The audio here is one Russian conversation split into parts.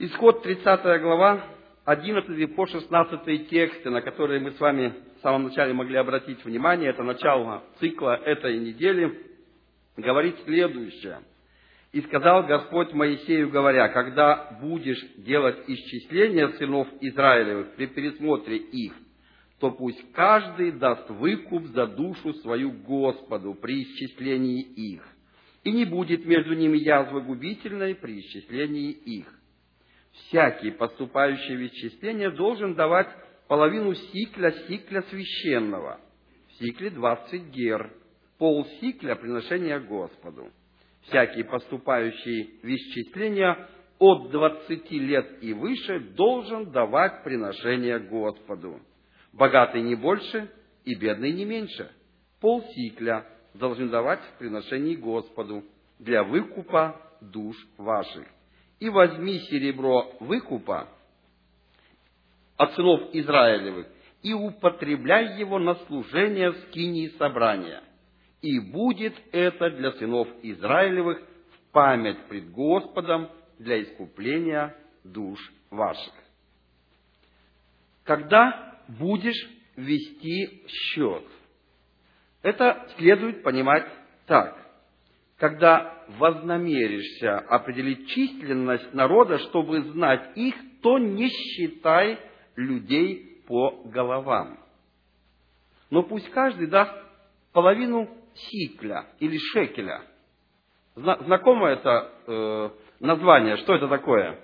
Исход 30 глава, 11 по 16 тексты, на которые мы с вами в самом начале могли обратить внимание, это начало цикла этой недели, говорит следующее. «И сказал Господь Моисею, говоря, когда будешь делать исчисление сынов Израилевых при пересмотре их, то пусть каждый даст выкуп за душу свою Господу при исчислении их, и не будет между ними язвы губительной при исчислении их. Всякий, поступающий в исчисление, должен давать половину сикля сикля священного. В сикле двадцать гер, пол сикля приношения Господу. Всякий, поступающий в исчисление от двадцати лет и выше, должен давать приношение Господу. Богатый не больше и бедный не меньше. Пол сикля должны давать в приношении Господу для выкупа душ ваших. И возьми серебро выкупа от сынов Израилевых и употребляй его на служение в скинии собрания. И будет это для сынов Израилевых в память пред Господом для искупления душ ваших. Когда будешь вести счет? Это следует понимать так. Когда вознамеришься определить численность народа, чтобы знать их, то не считай людей по головам. Но пусть каждый даст половину сикля или шекеля. Знакомо это э, название? Что это такое?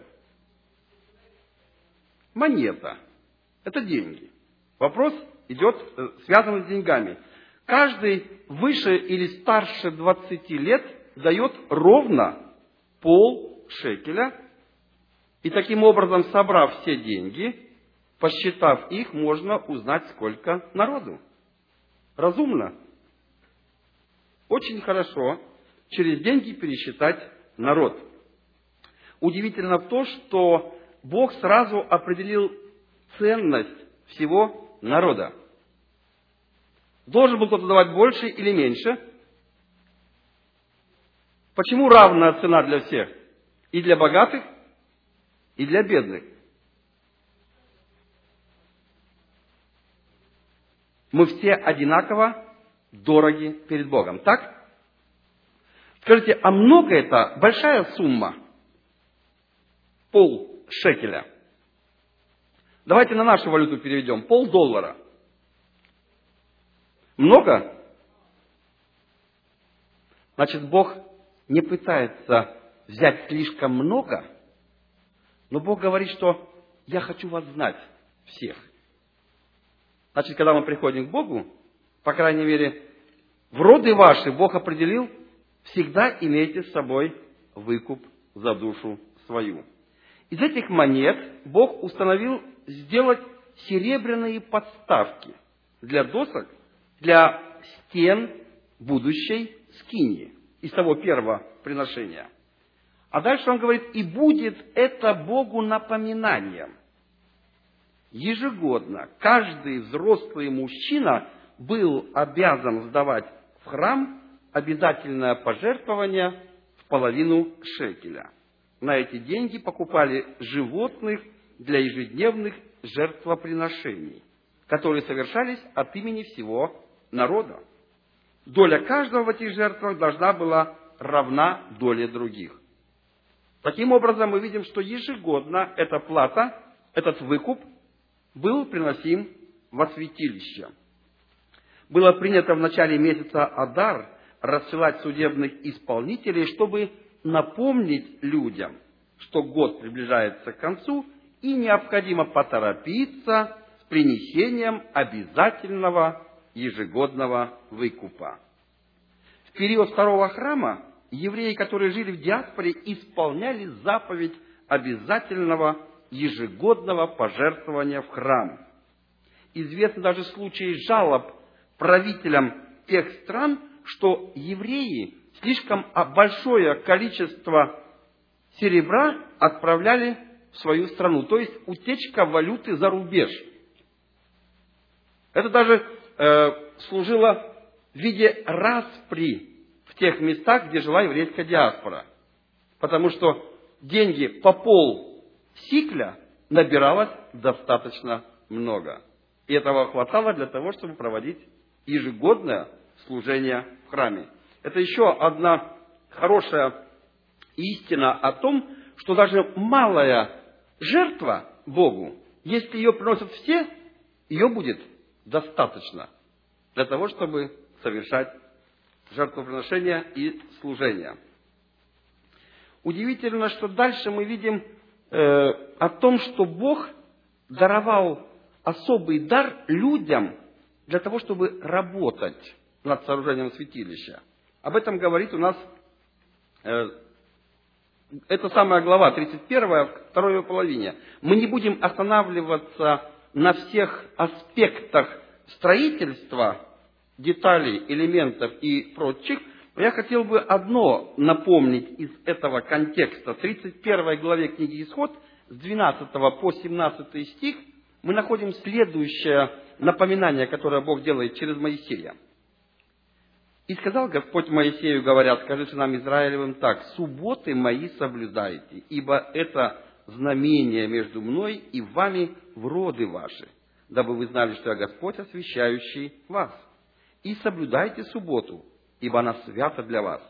Монета. Это деньги. Вопрос идет, э, связан с деньгами. Каждый выше или старше 20 лет дает ровно пол шекеля, и таким образом, собрав все деньги, посчитав их, можно узнать, сколько народу. Разумно. Очень хорошо через деньги пересчитать народ. Удивительно то, что Бог сразу определил ценность всего народа. Должен был кто-то давать больше или меньше? Почему равная цена для всех? И для богатых, и для бедных. Мы все одинаково дороги перед Богом, так? Скажите, а много это? Большая сумма? Пол шекеля. Давайте на нашу валюту переведем. Пол доллара. Много? Значит, Бог не пытается взять слишком много, но Бог говорит, что я хочу вас знать всех. Значит, когда мы приходим к Богу, по крайней мере, в роды ваши Бог определил, всегда имейте с собой выкуп за душу свою. Из этих монет Бог установил сделать серебряные подставки для досок – для стен будущей скинии, из того первого приношения. А дальше он говорит, и будет это Богу напоминанием. Ежегодно каждый взрослый мужчина был обязан сдавать в храм обязательное пожертвование в половину шекеля. На эти деньги покупали животных для ежедневных жертвоприношений, которые совершались от имени всего народа. Доля каждого в этих жертвах должна была равна доле других. Таким образом, мы видим, что ежегодно эта плата, этот выкуп был приносим во святилище. Было принято в начале месяца Адар рассылать судебных исполнителей, чтобы напомнить людям, что год приближается к концу, и необходимо поторопиться с принесением обязательного ежегодного выкупа. В период второго храма евреи, которые жили в диаспоре, исполняли заповедь обязательного ежегодного пожертвования в храм. Известны даже случаи жалоб правителям тех стран, что евреи слишком большое количество серебра отправляли в свою страну, то есть утечка валюты за рубеж. Это даже э, служила в виде распри в тех местах, где жила еврейская диаспора. Потому что деньги по пол сикля набиралось достаточно много. И этого хватало для того, чтобы проводить ежегодное служение в храме. Это еще одна хорошая истина о том, что даже малая жертва Богу, если ее приносят все, ее будет достаточно для того, чтобы совершать жертвоприношения и служения. Удивительно, что дальше мы видим э, о том, что Бог даровал особый дар людям для того, чтобы работать над сооружением святилища. Об этом говорит у нас э, это самая глава, 31, второй половине. Мы не будем останавливаться на всех аспектах строительства, деталей, элементов и прочих, я хотел бы одно напомнить из этого контекста. В 31 главе книги Исход, с 12 по 17 стих, мы находим следующее напоминание, которое Бог делает через Моисея. И сказал Господь Моисею, говоря, скажи сынам Израилевым так, субботы мои соблюдайте, ибо это знамение между мной и вами в роды ваши, дабы вы знали, что я Господь, освящающий вас. И соблюдайте субботу, ибо она свята для вас.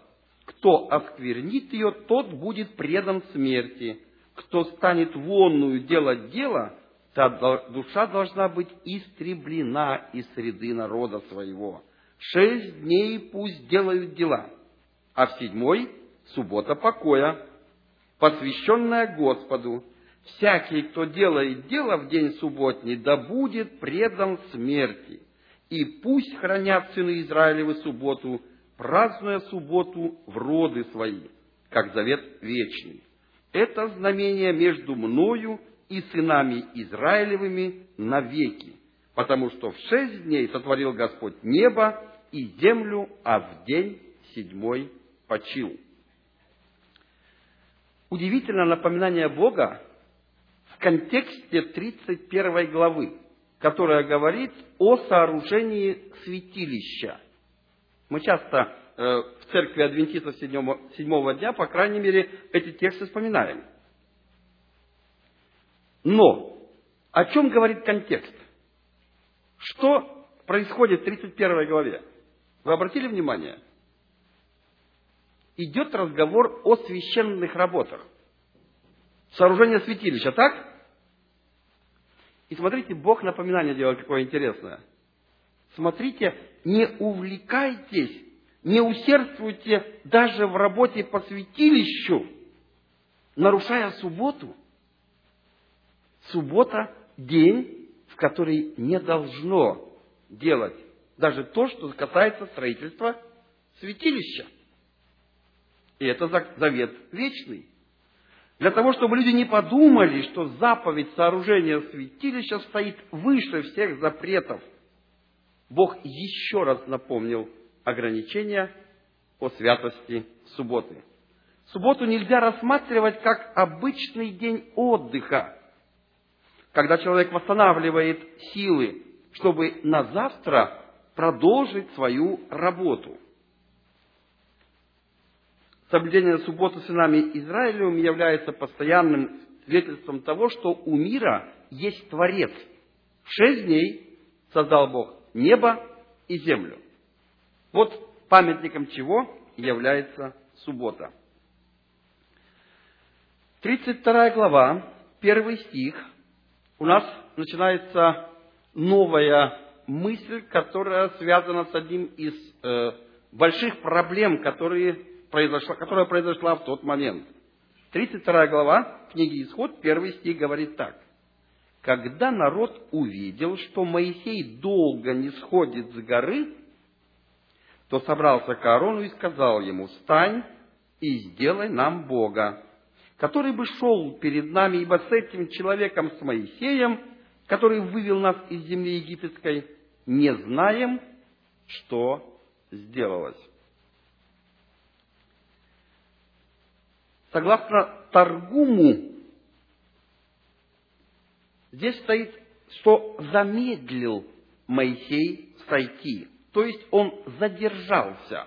Кто осквернит ее, тот будет предан смерти. Кто станет вонную делать дело, та душа должна быть истреблена из среды народа своего Шесть дней пусть делают дела, а в седьмой – суббота покоя, посвященная Господу. Всякий, кто делает дело в день субботний, да будет предан смерти. И пусть хранят сыны Израилевы субботу, празднуя субботу в роды свои, как завет вечный. Это знамение между мною и сынами Израилевыми навеки, потому что в шесть дней сотворил Господь небо и землю, а в день седьмой почил. Удивительное напоминание Бога в контексте 31 главы, которая говорит о сооружении святилища. Мы часто э, в церкви адвентистов седьмого, седьмого дня, по крайней мере, эти тексты вспоминаем. Но о чем говорит контекст? Что происходит в 31 главе? Вы обратили внимание? Идет разговор о священных работах. Сооружение святилища, так? И смотрите, Бог напоминание делает какое интересное. Смотрите, не увлекайтесь, не усердствуйте даже в работе по святилищу, нарушая субботу. Суббота – день, в который не должно делать даже то, что касается строительства святилища. И это завет вечный. Для того, чтобы люди не подумали, что заповедь сооружения святилища стоит выше всех запретов, Бог еще раз напомнил ограничения о святости субботы. Субботу нельзя рассматривать как обычный день отдыха, когда человек восстанавливает силы, чтобы на завтра продолжить свою работу. Соблюдение субботы сынами Израилевым является постоянным свидетельством того, что у мира есть Творец. В шесть дней создал Бог небо и землю. Вот памятником чего является суббота. 32 глава, первый стих, у нас начинается новая мысль, которая связана с одним из э, больших проблем, которые произошла, которая произошла в тот момент. 32 глава книги Исход, первый стих говорит так. Когда народ увидел, что Моисей долго не сходит с горы, то собрался к Аарону и сказал ему, «Встань и сделай нам Бога, который бы шел перед нами, ибо с этим человеком, с Моисеем, который вывел нас из земли египетской, не знаем, что сделалось. Согласно Таргуму, здесь стоит, что замедлил Моисей сойти. То есть он задержался,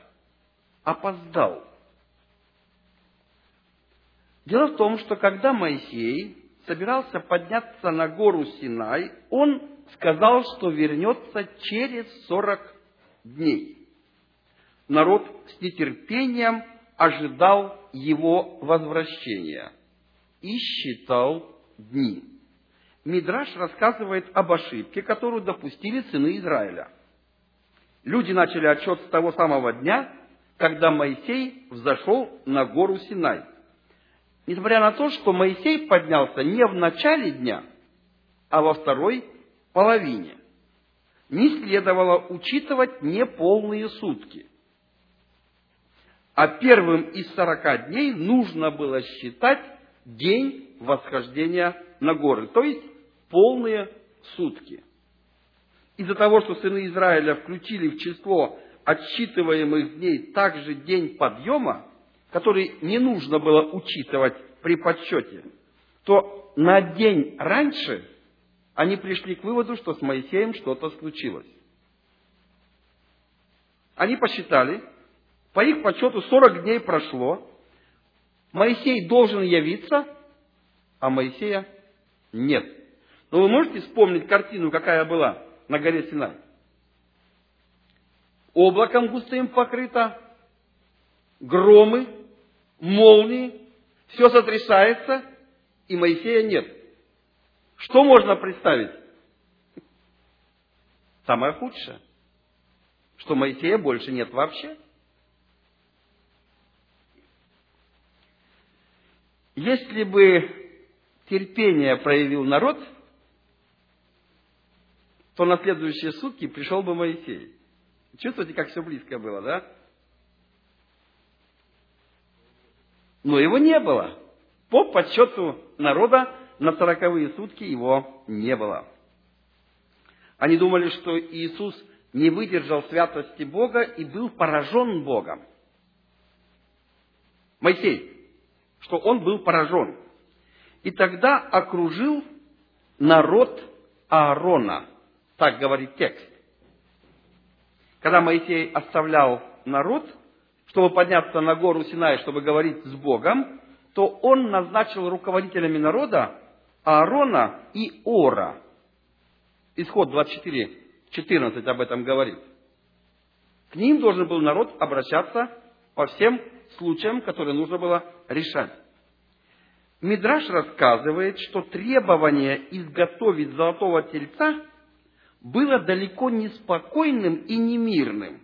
опоздал. Дело в том, что когда Моисей собирался подняться на гору Синай, он сказал, что вернется через сорок дней. Народ с нетерпением ожидал его возвращения и считал дни. Мидраш рассказывает об ошибке, которую допустили сыны Израиля. Люди начали отчет с того самого дня, когда Моисей взошел на гору Синай. Несмотря на то, что Моисей поднялся не в начале дня, а во второй половине. Не следовало учитывать неполные сутки. А первым из сорока дней нужно было считать день восхождения на горы, то есть полные сутки. Из-за того, что сыны Израиля включили в число отсчитываемых дней также день подъема, который не нужно было учитывать при подсчете, то на день раньше они пришли к выводу, что с Моисеем что-то случилось. Они посчитали, по их подсчету 40 дней прошло, Моисей должен явиться, а Моисея нет. Но вы можете вспомнить картину, какая была на горе Синай? Облаком густым покрыто, громы, молнии, все сотрясается, и Моисея нет. Что можно представить? Самое худшее, что Моисея больше нет вообще. Если бы терпение проявил народ, то на следующие сутки пришел бы Моисей. Чувствуете, как все близко было, да? Но его не было. По подсчету народа на сороковые сутки его не было. Они думали, что Иисус не выдержал святости Бога и был поражен Богом. Моисей, что он был поражен. И тогда окружил народ Аарона. Так говорит текст. Когда Моисей оставлял народ, чтобы подняться на гору Синай, чтобы говорить с Богом, то он назначил руководителями народа Аарона и Ора. Исход 24, 14 об этом говорит. К ним должен был народ обращаться по всем случаям, которые нужно было решать. Мидраш рассказывает, что требование изготовить золотого тельца было далеко не спокойным и не мирным,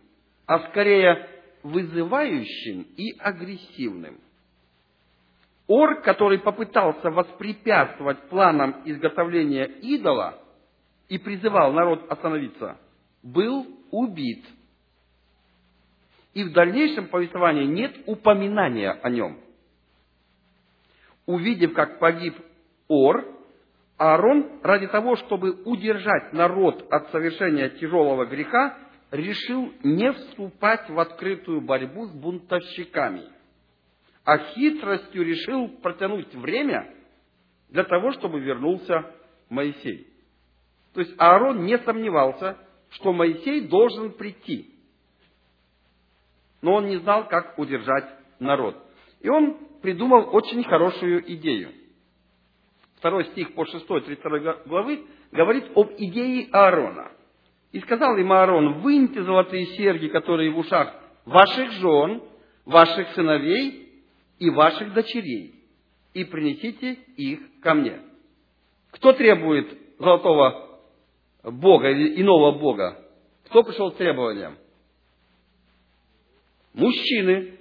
а скорее вызывающим и агрессивным. Ор, который попытался воспрепятствовать планам изготовления идола и призывал народ остановиться, был убит. И в дальнейшем повествовании нет упоминания о нем. Увидев, как погиб Ор, Аарон ради того, чтобы удержать народ от совершения тяжелого греха, решил не вступать в открытую борьбу с бунтовщиками – а хитростью решил протянуть время для того, чтобы вернулся Моисей. То есть Аарон не сомневался, что Моисей должен прийти. Но он не знал, как удержать народ. И он придумал очень хорошую идею. Второй стих по 6, 32 главы говорит об идее Аарона. И сказал им Аарон, выньте золотые серьги, которые в ушах ваших жен, ваших сыновей и ваших дочерей, и принесите их ко мне. Кто требует золотого Бога или иного Бога? Кто пришел с требованием? Мужчины,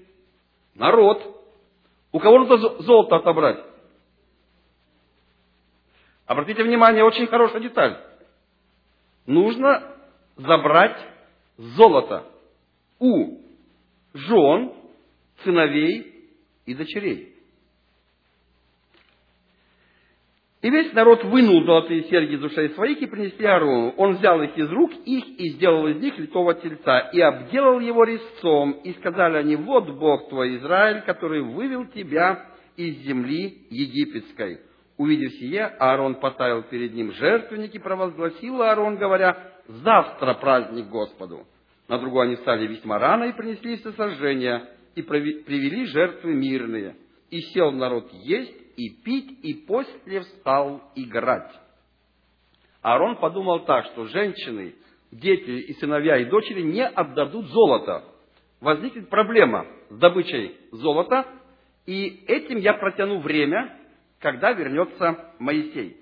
народ. У кого нужно золото отобрать? Обратите внимание, очень хорошая деталь. Нужно забрать золото у жен, сыновей и дочерей. И весь народ вынул золотые серьги из ушей своих и принесли Аарону. Он взял их из рук их и сделал из них литого тельца, и обделал его резцом. И сказали они, вот Бог твой, Израиль, который вывел тебя из земли египетской. Увидев сие, Аарон поставил перед ним жертвенник и провозгласил Аарон, говоря, завтра праздник Господу. На другой они стали весьма рано и принесли все сожжения, и привели жертвы мирные. И сел народ есть и пить, и после встал играть. Аарон подумал так, что женщины, дети и сыновья и дочери не отдадут золото. Возникнет проблема с добычей золота, и этим я протяну время, когда вернется Моисей.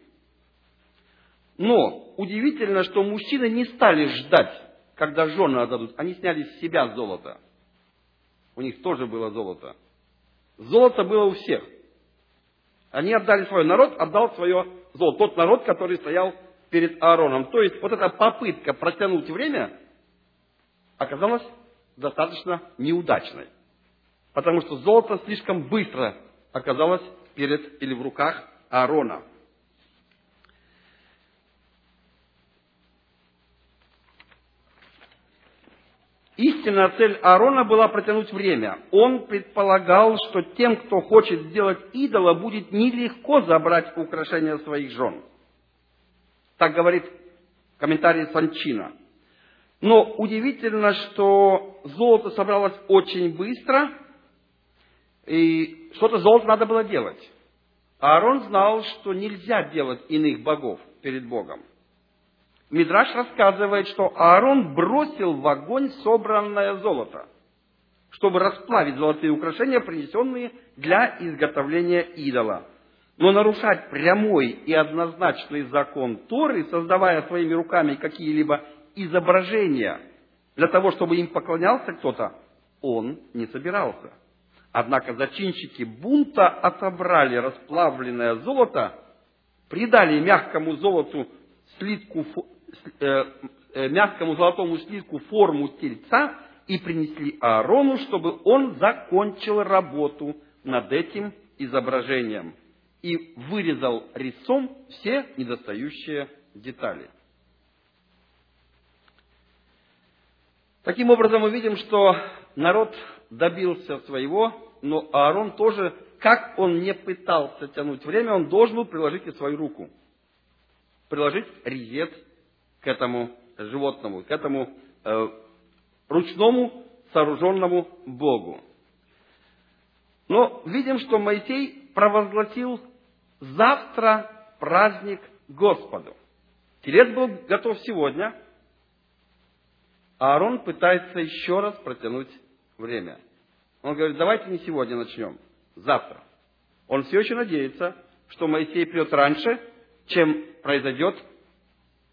Но удивительно, что мужчины не стали ждать, когда жены отдадут. Они сняли с себя золото. У них тоже было золото. Золото было у всех. Они отдали свое. Народ отдал свое золото. Тот народ, который стоял перед Аароном. То есть вот эта попытка протянуть время оказалась достаточно неудачной. Потому что золото слишком быстро оказалось перед или в руках Аарона. Истинная цель Аарона была протянуть время. Он предполагал, что тем, кто хочет сделать идола, будет нелегко забрать украшения своих жен. Так говорит комментарий Санчина. Но удивительно, что золото собралось очень быстро, и что-то золото надо было делать. Аарон знал, что нельзя делать иных богов перед Богом. Мидраш рассказывает, что Аарон бросил в огонь собранное золото, чтобы расплавить золотые украшения, принесенные для изготовления идола. Но нарушать прямой и однозначный закон Торы, создавая своими руками какие-либо изображения для того, чтобы им поклонялся кто-то, он не собирался. Однако зачинщики бунта отобрали расплавленное золото, придали мягкому золоту слитку мягкому золотому слитку форму тельца и принесли Аарону, чтобы он закончил работу над этим изображением и вырезал резцом все недостающие детали. Таким образом, мы видим, что народ добился своего, но Аарон тоже, как он не пытался тянуть время, он должен был приложить и свою руку. Приложить резец к этому животному, к этому э, ручному сооруженному Богу. Но видим, что Моисей провозгласил завтра праздник Господу. Телец был готов сегодня, а Аарон пытается еще раз протянуть время. Он говорит, давайте не сегодня начнем, завтра. Он все еще надеется, что Моисей придет раньше, чем произойдет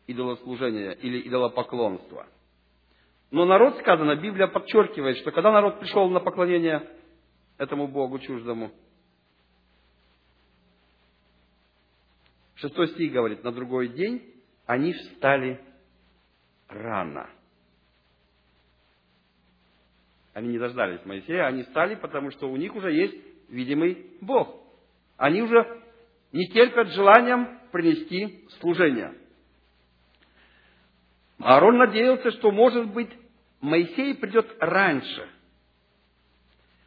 идолослужения или идолопоклонства. Но народ, сказано, Библия подчеркивает, что когда народ пришел на поклонение этому Богу чуждому, шестой стих говорит, на другой день они встали рано. Они не дождались Моисея, они встали, потому что у них уже есть видимый Бог. Они уже не терпят желанием принести служение. Аарон надеялся, что, может быть, Моисей придет раньше.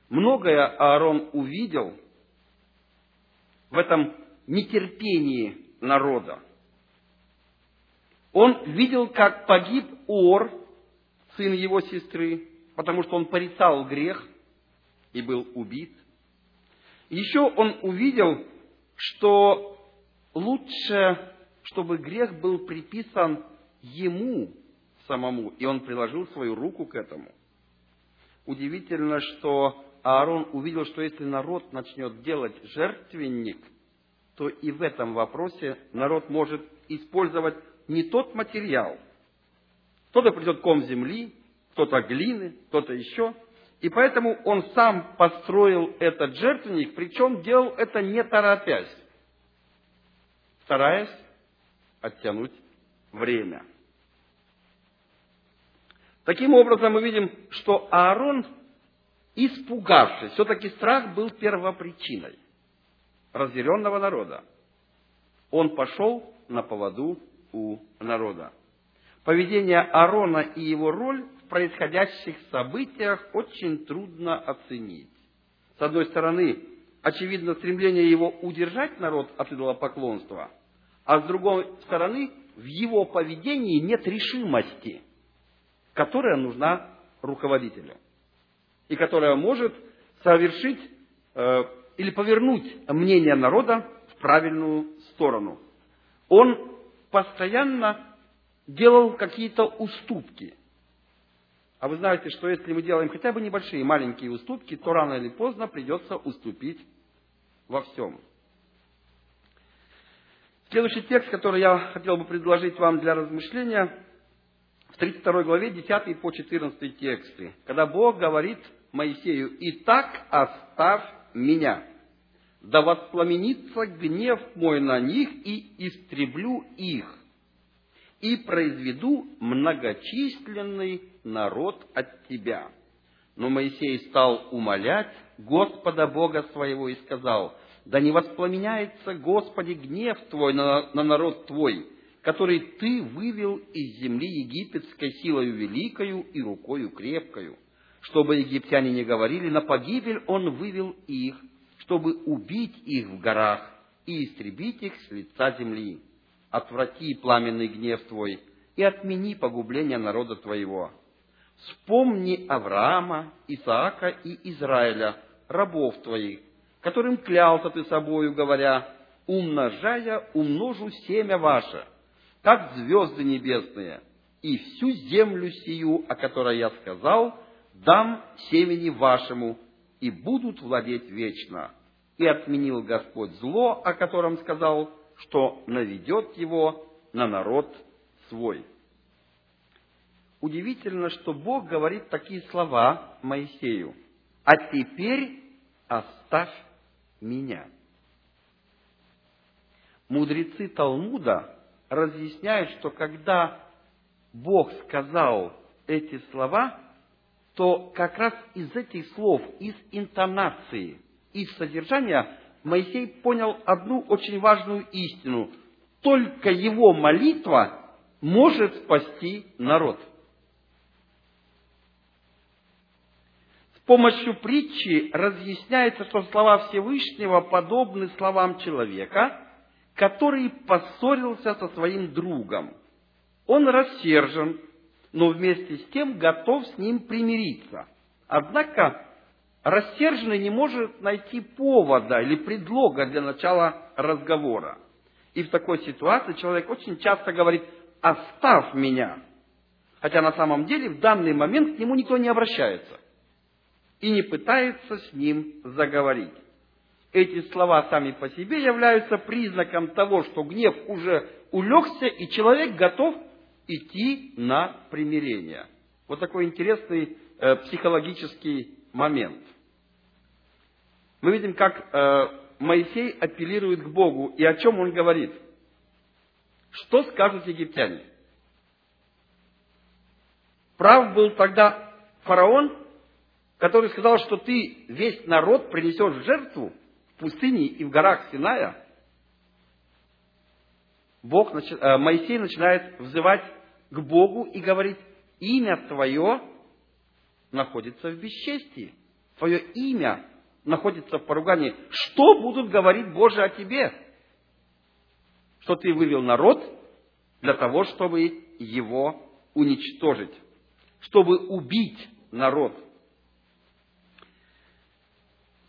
Многое Аарон увидел в этом нетерпении народа. Он видел, как погиб Ор, сын его сестры, потому что он порицал грех и был убит. Еще он увидел, что лучше, чтобы грех был приписан ему самому, и он приложил свою руку к этому. Удивительно, что Аарон увидел, что если народ начнет делать жертвенник, то и в этом вопросе народ может использовать не тот материал. Кто-то придет ком земли, кто-то глины, кто-то еще. И поэтому он сам построил этот жертвенник, причем делал это не торопясь, стараясь оттянуть время. Таким образом, мы видим, что Аарон, испугавшись, все-таки страх был первопричиной разъяренного народа. Он пошел на поводу у народа. Поведение Аарона и его роль в происходящих событиях очень трудно оценить. С одной стороны, очевидно стремление его удержать народ от идолопоклонства, а с другой стороны, в его поведении нет решимости – которая нужна руководителю и которая может совершить э, или повернуть мнение народа в правильную сторону. Он постоянно делал какие-то уступки. А вы знаете, что если мы делаем хотя бы небольшие, маленькие уступки, то рано или поздно придется уступить во всем. Следующий текст, который я хотел бы предложить вам для размышления, 32 главе 10 по 14 тексты, когда Бог говорит Моисею, «Итак оставь меня, да воспламенится гнев мой на них, и истреблю их, и произведу многочисленный народ от тебя». Но Моисей стал умолять Господа Бога своего и сказал, «Да не воспламеняется, Господи, гнев Твой на, на народ Твой, который Ты вывел из земли египетской силою великою и рукою крепкою, чтобы египтяне не говорили, на погибель Он вывел их, чтобы убить их в горах и истребить их с лица земли. Отврати пламенный гнев Твой и отмени погубление народа Твоего. Вспомни Авраама, Исаака и Израиля, рабов Твоих, которым клялся Ты собою, говоря, умножая, умножу семя ваше, как звезды небесные, и всю землю сию, о которой я сказал, дам семени вашему, и будут владеть вечно и отменил Господь зло, о котором сказал, что наведет его на народ свой. Удивительно, что Бог говорит такие слова Моисею. А теперь оставь меня. Мудрецы Талмуда разъясняют, что когда Бог сказал эти слова, то как раз из этих слов, из интонации – из содержания Моисей понял одну очень важную истину. Только его молитва может спасти народ. С помощью притчи разъясняется, что слова Всевышнего подобны словам человека, который поссорился со своим другом. Он рассержен, но вместе с тем готов с ним примириться. Однако рассерженный не может найти повода или предлога для начала разговора. И в такой ситуации человек очень часто говорит «оставь меня», хотя на самом деле в данный момент к нему никто не обращается и не пытается с ним заговорить. Эти слова сами по себе являются признаком того, что гнев уже улегся, и человек готов идти на примирение. Вот такой интересный э, психологический момент. Мы видим, как э, Моисей апеллирует к Богу, и о чем он говорит. Что скажут египтяне? Прав был тогда фараон, который сказал, что ты весь народ принесешь жертву пустыне и в горах Синая. Бог, э, Моисей начинает взывать к Богу и говорит, имя твое находится в бесчестии. Твое имя находится в поругании. Что будут говорить Боже о тебе? Что ты вывел народ для того, чтобы его уничтожить, чтобы убить народ.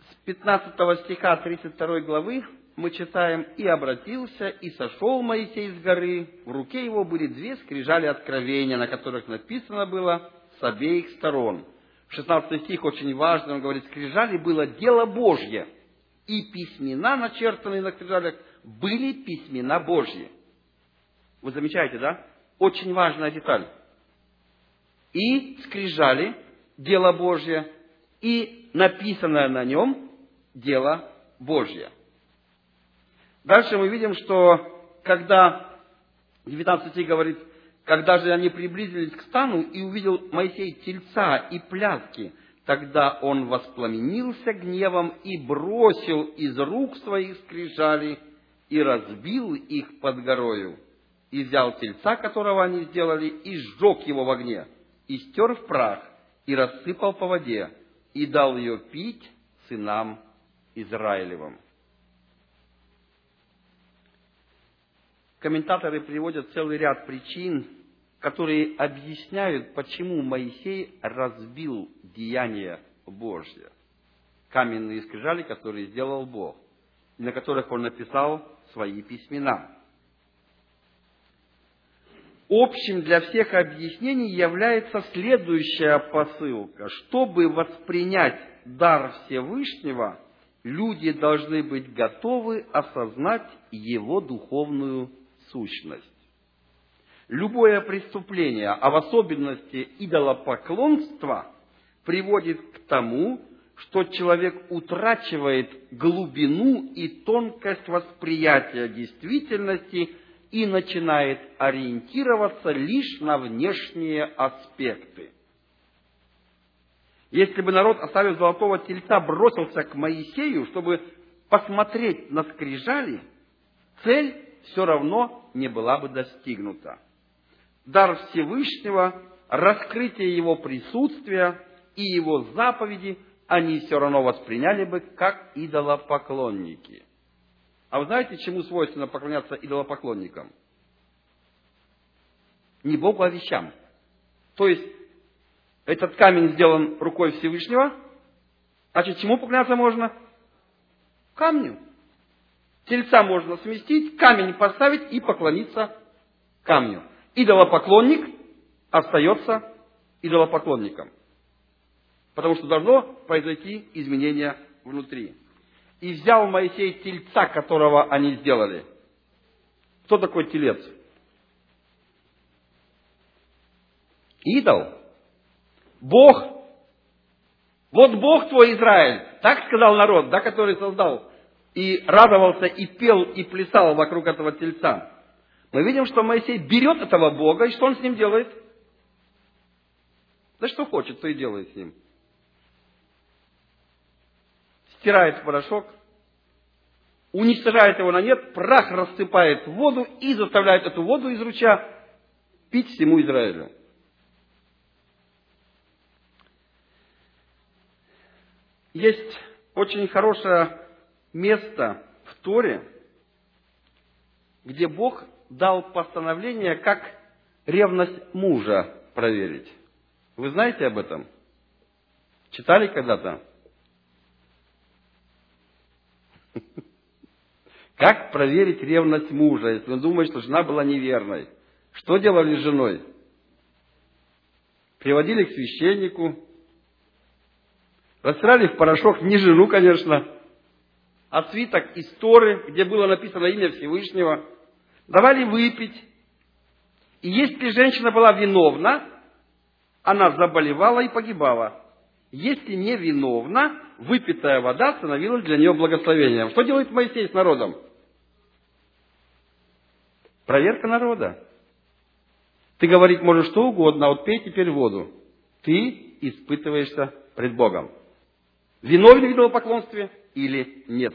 С 15 стиха 32 главы мы читаем, «И обратился, и сошел Моисей с горы, в руке его были две скрижали откровения, на которых написано было с обеих сторон – 16 стих очень важный, он говорит, скрижали было дело Божье, и письмена, начертанные на скрижалях, были письмена Божьи. Вы замечаете, да? Очень важная деталь. И скрижали дело Божье, и написанное на нем дело Божье. Дальше мы видим, что когда 19 стих говорит, когда же они приблизились к стану и увидел Моисей тельца и пляски, тогда он воспламенился гневом и бросил из рук своих скрижали и разбил их под горою. И взял тельца, которого они сделали, и сжег его в огне, и стер в прах, и рассыпал по воде, и дал ее пить сынам Израилевым. Комментаторы приводят целый ряд причин, которые объясняют, почему Моисей разбил деяние Божье. каменные скрижали, которые сделал Бог, на которых Он написал свои письмена. Общим для всех объяснений является следующая посылка. Чтобы воспринять дар Всевышнего, люди должны быть готовы осознать его духовную сущность. Любое преступление, а в особенности идолопоклонство, приводит к тому, что человек утрачивает глубину и тонкость восприятия действительности и начинает ориентироваться лишь на внешние аспекты. Если бы народ, оставив золотого тельца, бросился к Моисею, чтобы посмотреть на скрижали, цель все равно не была бы достигнута дар Всевышнего, раскрытие Его присутствия и Его заповеди они все равно восприняли бы как идолопоклонники. А вы знаете, чему свойственно поклоняться идолопоклонникам? Не Богу, а вещам. То есть, этот камень сделан рукой Всевышнего, значит, чему поклоняться можно? Камню. Тельца можно сместить, камень поставить и поклониться камню идолопоклонник остается идолопоклонником. Потому что должно произойти изменение внутри. И взял Моисей тельца, которого они сделали. Кто такой телец? Идол. Бог. Вот Бог твой Израиль. Так сказал народ, да, который создал. И радовался, и пел, и плясал вокруг этого тельца мы видим, что Моисей берет этого Бога, и что он с ним делает? Да что хочет, то и делает с ним. Стирает порошок, уничтожает его на нет, прах рассыпает в воду и заставляет эту воду из ручья пить всему Израилю. Есть очень хорошее место в Торе, где Бог дал постановление, как ревность мужа проверить. Вы знаете об этом? Читали когда-то? Как проверить ревность мужа, если он думает, что жена была неверной? Что делали с женой? Приводили к священнику, расстирали в порошок не жену, конечно, а свиток из Торы, где было написано имя Всевышнего – давали выпить. И если женщина была виновна, она заболевала и погибала. Если не виновна, выпитая вода становилась для нее благословением. Что делает Моисей с народом? Проверка народа. Ты говорить можешь что угодно, а вот пей теперь воду. Ты испытываешься пред Богом. Виновен в идолопоклонстве или нет?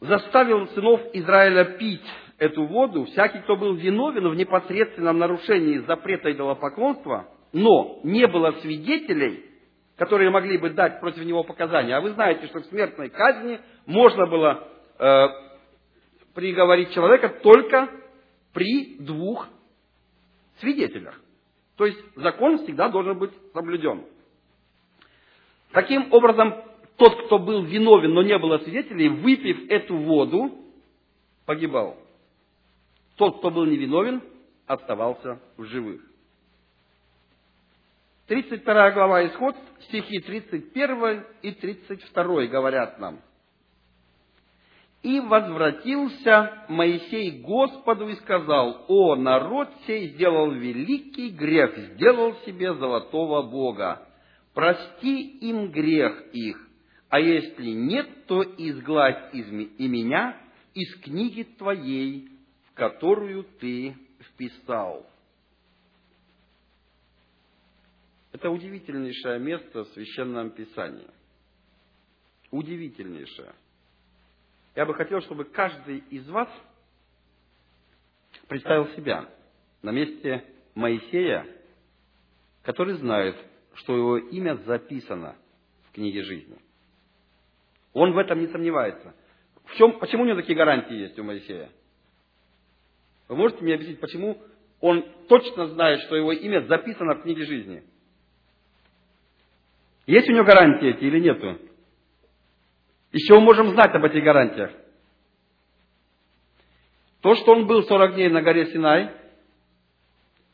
Заставил сынов Израиля пить эту воду всякий, кто был виновен в непосредственном нарушении запрета идолопоклонства, но не было свидетелей, которые могли бы дать против него показания. А вы знаете, что в смертной казни можно было э, приговорить человека только при двух свидетелях. То есть закон всегда должен быть соблюден. Таким образом, тот, кто был виновен, но не было свидетелей, выпив эту воду, погибал. Тот, кто был невиновен, оставался в живых. 32 глава Исход, стихи 31 и 32 говорят нам. «И возвратился Моисей Господу и сказал, «О, народ сей сделал великий грех, сделал себе золотого Бога. Прости им грех их, а если нет, то изгладь из и меня из книги Твоей, которую ты вписал. Это удивительнейшее место в Священном Писании. Удивительнейшее. Я бы хотел, чтобы каждый из вас представил себя на месте Моисея, который знает, что его имя записано в книге жизни. Он в этом не сомневается. В чем, почему у него такие гарантии есть у Моисея? Вы можете мне объяснить, почему он точно знает, что его имя записано в книге жизни? Есть у него гарантии эти или нету? Чего мы можем знать об этих гарантиях? То, что он был 40 дней на горе Синай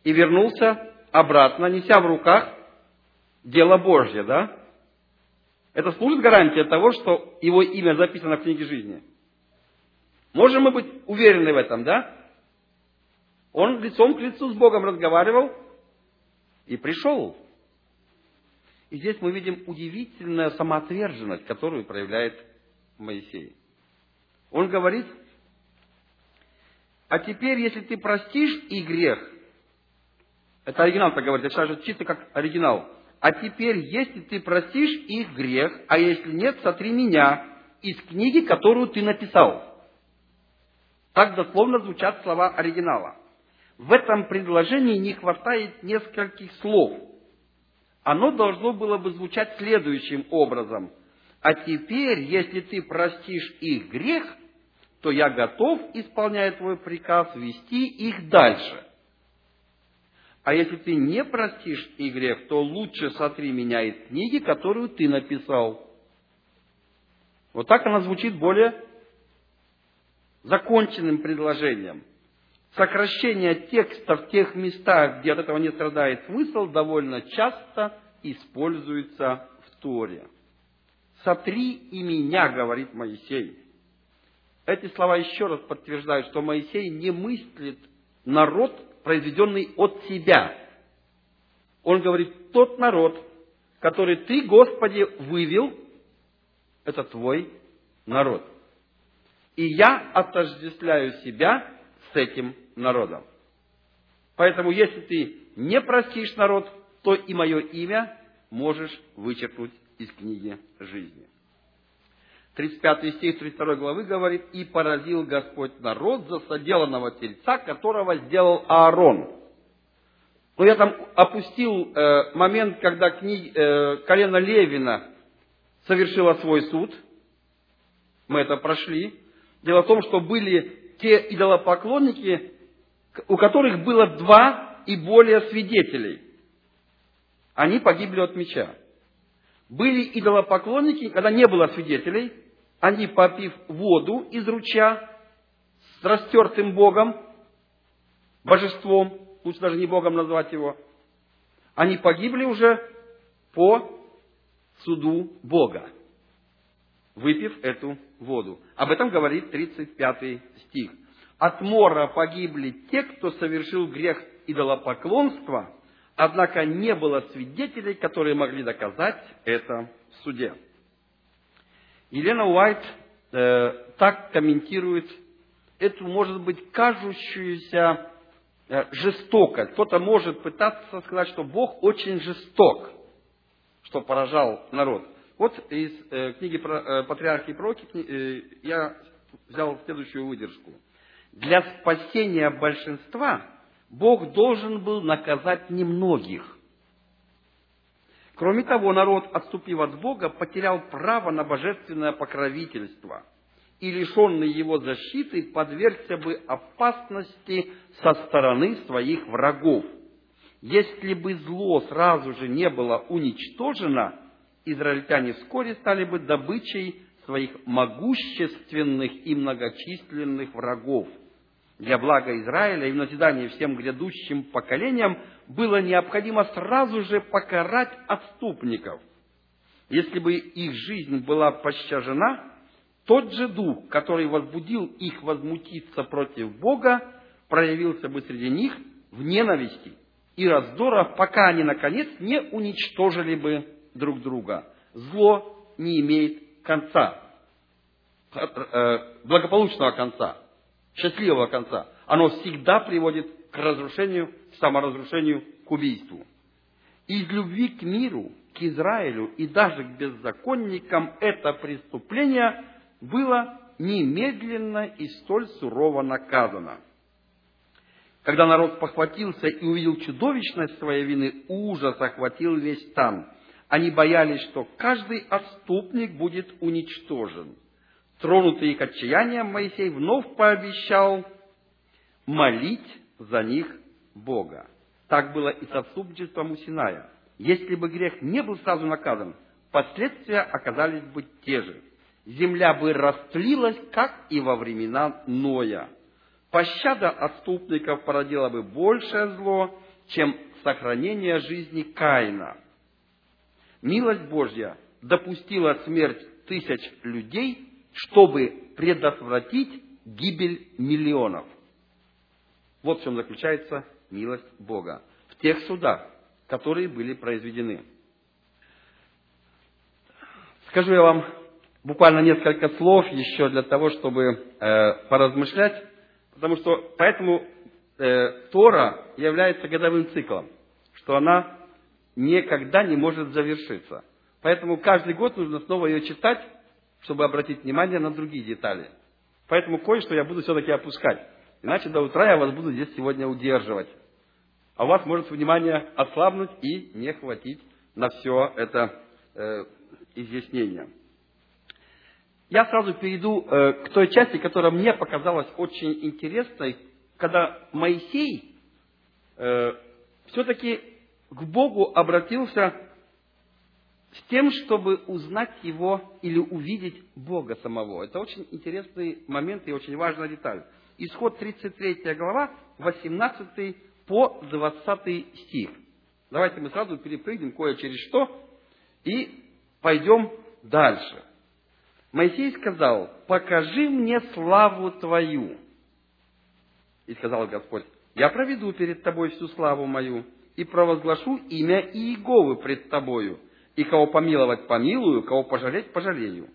и вернулся обратно, неся в руках дело Божье, да? Это служит гарантией того, что его имя записано в книге жизни. Можем мы быть уверены в этом, да? Он лицом к лицу с Богом разговаривал и пришел. И здесь мы видим удивительную самоотверженность, которую проявляет Моисей. Он говорит, а теперь, если ты простишь и грех, это оригинал так говорит, я сейчас чисто как оригинал. А теперь, если ты простишь их грех, а если нет, сотри меня из книги, которую ты написал. Так дословно звучат слова оригинала. В этом предложении не хватает нескольких слов. Оно должно было бы звучать следующим образом. А теперь, если ты простишь их грех, то я готов, исполняя твой приказ, вести их дальше. А если ты не простишь их грех, то лучше сотри меня из книги, которую ты написал. Вот так она звучит более законченным предложением. Сокращение текста в тех местах, где от этого не страдает смысл, довольно часто используется в Торе. «Сотри и меня», говорит Моисей. Эти слова еще раз подтверждают, что Моисей не мыслит народ, произведенный от себя. Он говорит, тот народ, который ты, Господи, вывел, это твой народ. И я отождествляю себя с этим народом. Поэтому, если ты не простишь народ, то и мое имя можешь вычеркнуть из книги жизни. 35 стих 32 главы говорит, «И поразил Господь народ за соделанного тельца, которого сделал Аарон». Но я там опустил э, момент, когда кни, э, колено Левина совершило свой суд. Мы это прошли. Дело в том, что были те идолопоклонники, у которых было два и более свидетелей. Они погибли от меча. Были идолопоклонники, когда не было свидетелей, они, попив воду из ручья с растертым Богом, божеством, лучше даже не Богом назвать его, они погибли уже по суду Бога, выпив эту воду. Об этом говорит 35 стих. От мора погибли те, кто совершил грех идолопоклонства, однако не было свидетелей, которые могли доказать это в суде. Елена Уайт э, так комментирует эту, может быть, кажущуюся э, жестокость. Кто-то может пытаться сказать, что Бог очень жесток, что поражал народ. Вот из э, книги про, э, «Патриархи и пророки» э, я взял следующую выдержку. Для спасения большинства Бог должен был наказать немногих. Кроме того, народ, отступив от Бога, потерял право на божественное покровительство и, лишенный его защиты, подвергся бы опасности со стороны своих врагов. Если бы зло сразу же не было уничтожено, израильтяне вскоре стали бы добычей своих могущественных и многочисленных врагов – для блага Израиля и в назидание всем грядущим поколениям было необходимо сразу же покарать отступников. Если бы их жизнь была пощажена, тот же дух, который возбудил их возмутиться против Бога, проявился бы среди них в ненависти и раздорах, пока они, наконец, не уничтожили бы друг друга. Зло не имеет конца, э, э, благополучного конца счастливого конца, оно всегда приводит к разрушению, саморазрушению, к убийству. Из любви к миру, к Израилю и даже к беззаконникам это преступление было немедленно и столь сурово наказано. Когда народ похватился и увидел чудовищность своей вины, ужас охватил весь стан. Они боялись, что каждый отступник будет уничтожен – Тронутый их отчаянием, Моисей вновь пообещал молить за них Бога. Так было и с отступничеством у Синая. Если бы грех не был сразу наказан, последствия оказались бы те же. Земля бы растлилась, как и во времена Ноя. Пощада отступников породила бы большее зло, чем сохранение жизни Каина. Милость Божья допустила смерть тысяч людей, чтобы предотвратить гибель миллионов. Вот в чем заключается милость Бога. В тех судах, которые были произведены. Скажу я вам буквально несколько слов еще для того, чтобы э, поразмышлять, потому что поэтому э, Тора является годовым циклом, что она никогда не может завершиться. Поэтому каждый год нужно снова ее читать, чтобы обратить внимание на другие детали. Поэтому кое-что я буду все-таки опускать. Иначе до утра я вас буду здесь сегодня удерживать. А у вас может внимание ослабнуть и не хватить на все это э, изъяснение. Я сразу перейду э, к той части, которая мне показалась очень интересной, когда Моисей э, все-таки к Богу обратился с тем, чтобы узнать Его или увидеть Бога самого. Это очень интересный момент и очень важная деталь. Исход 33 глава, 18 по 20 стих. Давайте мы сразу перепрыгнем кое через что и пойдем дальше. Моисей сказал, покажи мне славу Твою. И сказал Господь, я проведу перед Тобой всю славу мою и провозглашу имя Иеговы пред Тобою, и кого помиловать помилую, кого пожалеть пожалею.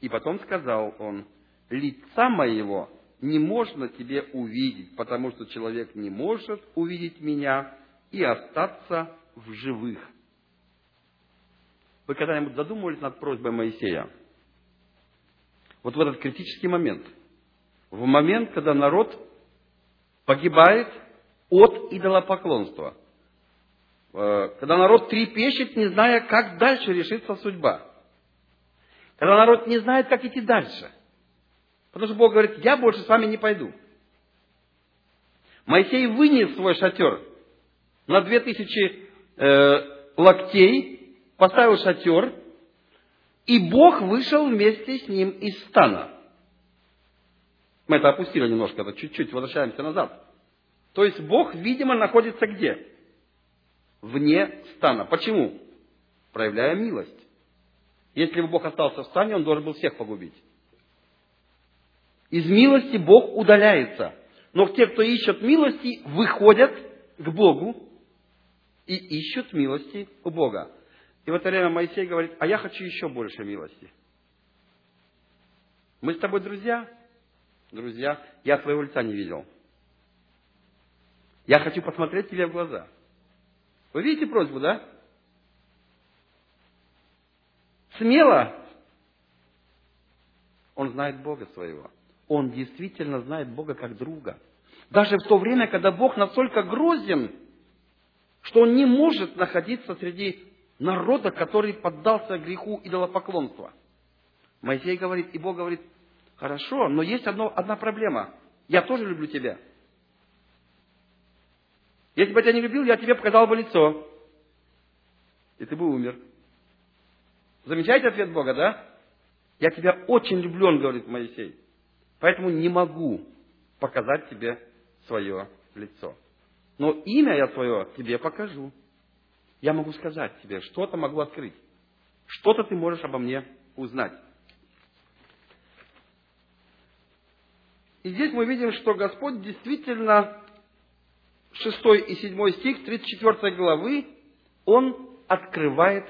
И потом сказал он, лица моего не можно тебе увидеть, потому что человек не может увидеть меня и остаться в живых. Вы когда-нибудь задумывались над просьбой Моисея? Вот в этот критический момент, в момент, когда народ погибает от идолопоклонства – Э, когда народ трепещет, не зная, как дальше решится судьба. Когда народ не знает, как идти дальше. Потому что Бог говорит, я больше с вами не пойду. Моисей вынес свой шатер на две тысячи э, локтей, поставил шатер, и Бог вышел вместе с ним из стана. Мы это опустили немножко, это чуть-чуть, возвращаемся назад. То есть Бог, видимо, находится где? вне стана. Почему? Проявляя милость. Если бы Бог остался в стане, он должен был всех погубить. Из милости Бог удаляется. Но те, кто ищет милости, выходят к Богу и ищут милости у Бога. И в это время Моисей говорит, а я хочу еще больше милости. Мы с тобой друзья? Друзья, я твоего лица не видел. Я хочу посмотреть тебе в глаза – вы видите просьбу, да? Смело. Он знает Бога своего. Он действительно знает Бога как друга. Даже в то время, когда Бог настолько грозен, что он не может находиться среди народа, который поддался греху идолопоклонства. Моисей говорит, и Бог говорит, хорошо, но есть одно, одна проблема. Я тоже люблю тебя. Если бы я тебя не любил, я тебе показал бы лицо. И ты бы умер. Замечаете ответ Бога, да? Я тебя очень люблю, он говорит Моисей. Поэтому не могу показать тебе свое лицо. Но имя я свое тебе покажу. Я могу сказать тебе, что-то могу открыть. Что-то ты можешь обо мне узнать. И здесь мы видим, что Господь действительно 6 и 7 стих 34 главы, он открывает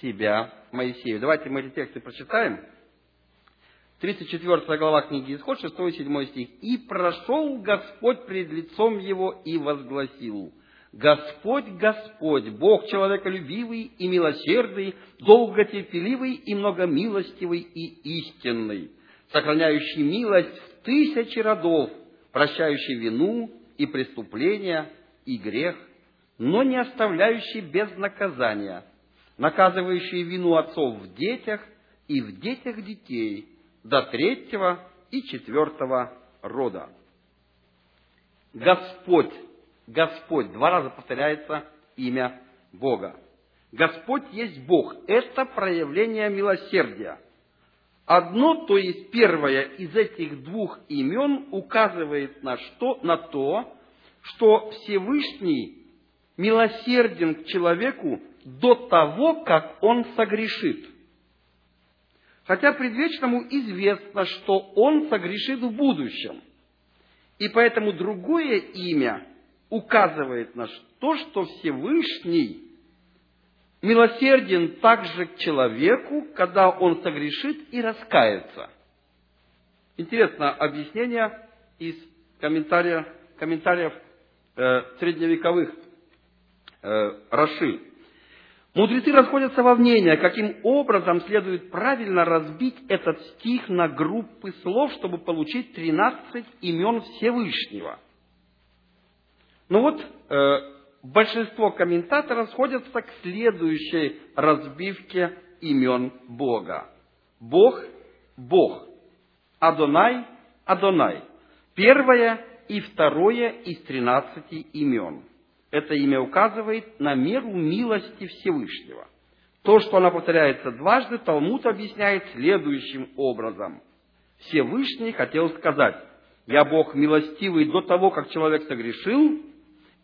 себя Моисею. Давайте мы эти тексты прочитаем. 34 глава книги Исход, 6 и 7 стих. «И прошел Господь пред лицом его и возгласил, Господь, Господь, Бог человеколюбивый и милосердный, долготерпеливый и многомилостивый и истинный, сохраняющий милость в тысячи родов, прощающий вину и преступление, и грех, но не оставляющий без наказания, наказывающий вину отцов в детях и в детях детей до третьего и четвертого рода. Господь, Господь, два раза повторяется имя Бога. Господь есть Бог. Это проявление милосердия. Одно, то есть первое из этих двух имен указывает на, что, на то, что Всевышний милосерден к человеку до того, как он согрешит. Хотя предвечному известно, что он согрешит в будущем. И поэтому другое имя указывает на то, что Всевышний милосерден также к человеку, когда он согрешит и раскается. Интересно объяснение из комментариев, комментариев э, средневековых э, Раши. Мудрецы расходятся во мнении, каким образом следует правильно разбить этот стих на группы слов, чтобы получить 13 имен Всевышнего. Ну вот, э, большинство комментаторов сходятся к следующей разбивке имен Бога. Бог – Бог. Адонай – Адонай. Первое и второе из тринадцати имен. Это имя указывает на меру милости Всевышнего. То, что она повторяется дважды, Талмуд объясняет следующим образом. Всевышний хотел сказать, я Бог милостивый до того, как человек согрешил,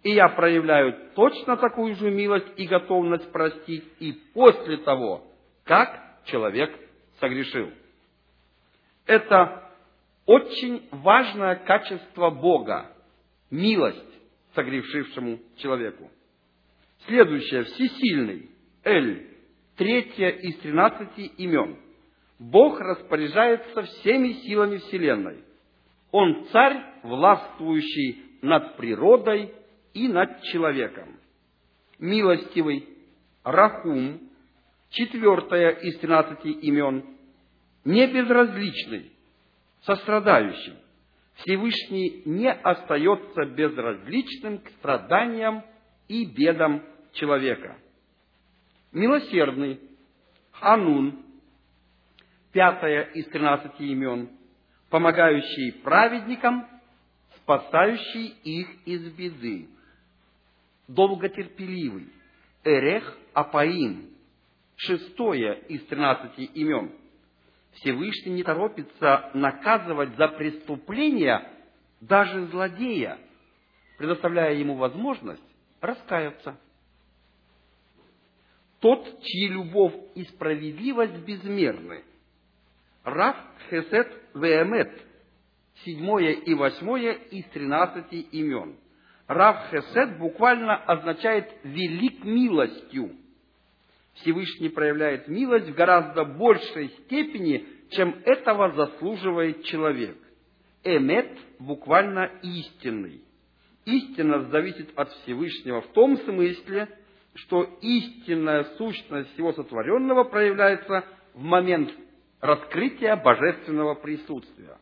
и я проявляю точно такую же милость и готовность простить и после того, как человек согрешил. Это очень важное качество Бога – милость согрешившему человеку. Следующее – всесильный, Эль, третье из тринадцати имен. Бог распоряжается всеми силами Вселенной. Он царь, властвующий над природой и над человеком. Милостивый, Рахум, четвертое из тринадцати имен, не безразличный, сострадающий. Всевышний не остается безразличным к страданиям и бедам человека. Милосердный, Ханун, пятое из тринадцати имен, помогающий праведникам, спасающий их из беды долготерпеливый, Эрех Апаим, шестое из тринадцати имен. Всевышний не торопится наказывать за преступления даже злодея, предоставляя ему возможность раскаяться. Тот, чьи любовь и справедливость безмерны. Раф Хесет Веемет, седьмое и восьмое из тринадцати имен – Рав Хесед буквально означает «велик милостью». Всевышний проявляет милость в гораздо большей степени, чем этого заслуживает человек. Эмет буквально истинный. Истинность зависит от Всевышнего в том смысле, что истинная сущность всего сотворенного проявляется в момент раскрытия божественного присутствия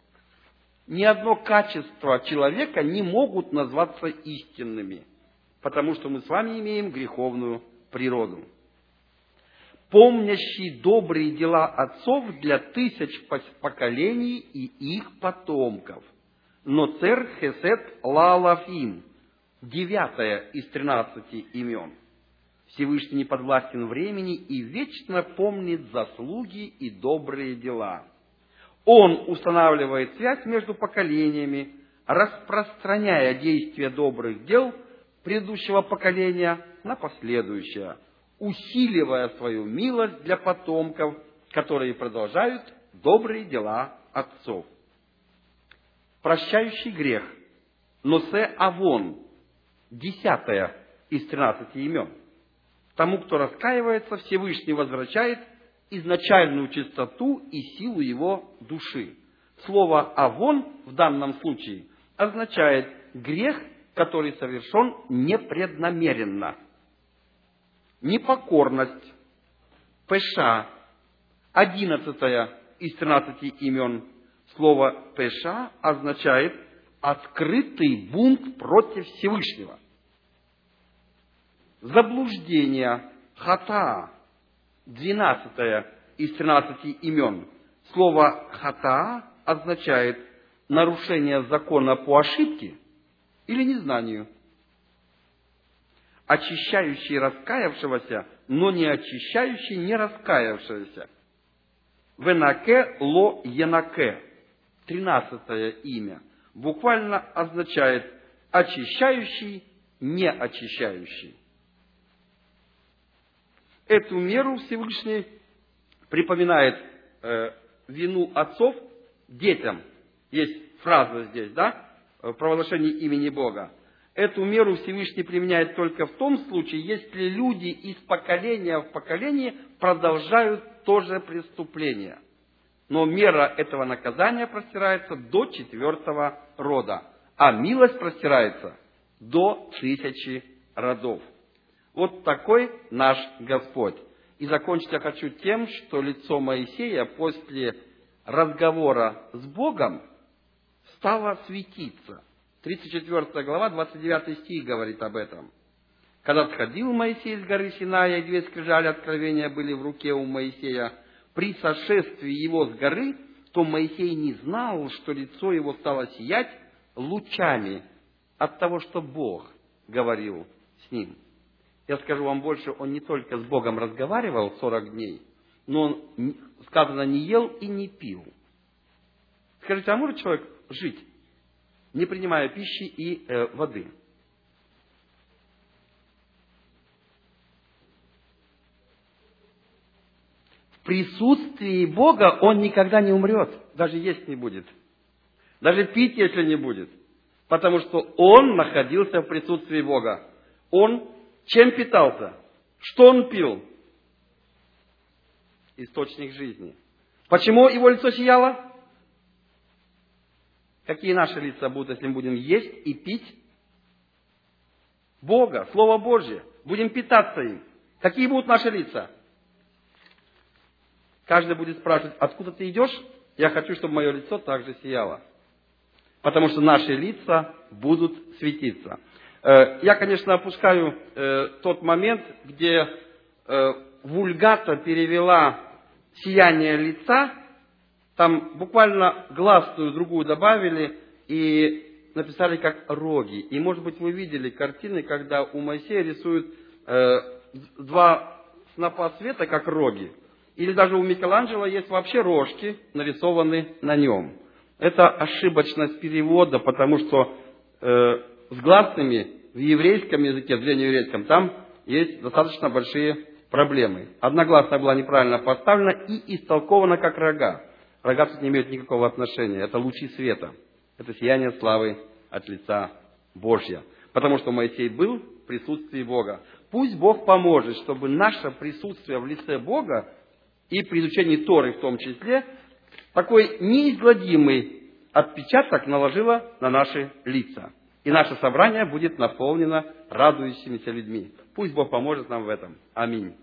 ни одно качество человека не могут назваться истинными, потому что мы с вами имеем греховную природу. Помнящий добрые дела отцов для тысяч поколений и их потомков. Но цер хесет лалафим, девятое из тринадцати имен. Всевышний не подвластен времени и вечно помнит заслуги и добрые дела – он устанавливает связь между поколениями, распространяя действие добрых дел предыдущего поколения на последующее, усиливая свою милость для потомков, которые продолжают добрые дела отцов. Прощающий грех, Носе Авон, десятое из тринадцати имен. Тому, кто раскаивается, Всевышний возвращает изначальную чистоту и силу его души. Слово «авон» в данном случае означает грех, который совершен непреднамеренно. Непокорность, пеша, одиннадцатая из тринадцати имен. Слово пеша означает открытый бунт против Всевышнего. Заблуждение, хата, двенадцатое из тринадцати имен. Слово «хата» означает нарушение закона по ошибке или незнанию. Очищающий раскаявшегося но не очищающий не раскаявшегося. Венаке ло енаке. Тринадцатое имя. Буквально означает очищающий, не очищающий. Эту меру Всевышний припоминает э, вину отцов детям. Есть фраза здесь, да, в провозглашении имени Бога. Эту меру Всевышний применяет только в том случае, если люди из поколения в поколение продолжают то же преступление. Но мера этого наказания простирается до четвертого рода, а милость простирается до тысячи родов. Вот такой наш Господь. И закончить я хочу тем, что лицо Моисея после разговора с Богом стало светиться – 34 глава, 29 стих говорит об этом. Когда сходил Моисей с горы Синая, и две скрижали откровения были в руке у Моисея, при сошествии его с горы, то Моисей не знал, что лицо его стало сиять лучами от того, что Бог говорил с ним. Я скажу вам больше, он не только с Богом разговаривал 40 дней, но он, сказано, не ел и не пил. Скажите, а может человек жить не принимая пищи и э, воды. В присутствии Бога он никогда не умрет, даже есть не будет, даже пить, если не будет, потому что он находился в присутствии Бога. Он чем питался? Что он пил? Источник жизни. Почему его лицо сияло? Какие наши лица будут, если мы будем есть и пить Бога, Слово Божье, будем питаться им? Какие будут наши лица? Каждый будет спрашивать, откуда ты идешь? Я хочу, чтобы мое лицо также сияло. Потому что наши лица будут светиться. Э, я, конечно, опускаю э, тот момент, где э, вульгата перевела сияние лица там буквально гласную другую добавили и написали как роги. И, может быть, вы видели картины, когда у Моисея рисуют э, два снопа света, как роги. Или даже у Микеланджело есть вообще рожки, нарисованы на нем. Это ошибочность перевода, потому что э, с гласными в еврейском языке, в древнееврейском, там есть достаточно большие проблемы. Одна гласная была неправильно поставлена и истолкована как рога. Рога тут не имеют никакого отношения. Это лучи света. Это сияние славы от лица Божья. Потому что Моисей был в присутствии Бога. Пусть Бог поможет, чтобы наше присутствие в лице Бога и при изучении Торы в том числе, такой неизгладимый отпечаток наложило на наши лица. И наше собрание будет наполнено радующимися людьми. Пусть Бог поможет нам в этом. Аминь.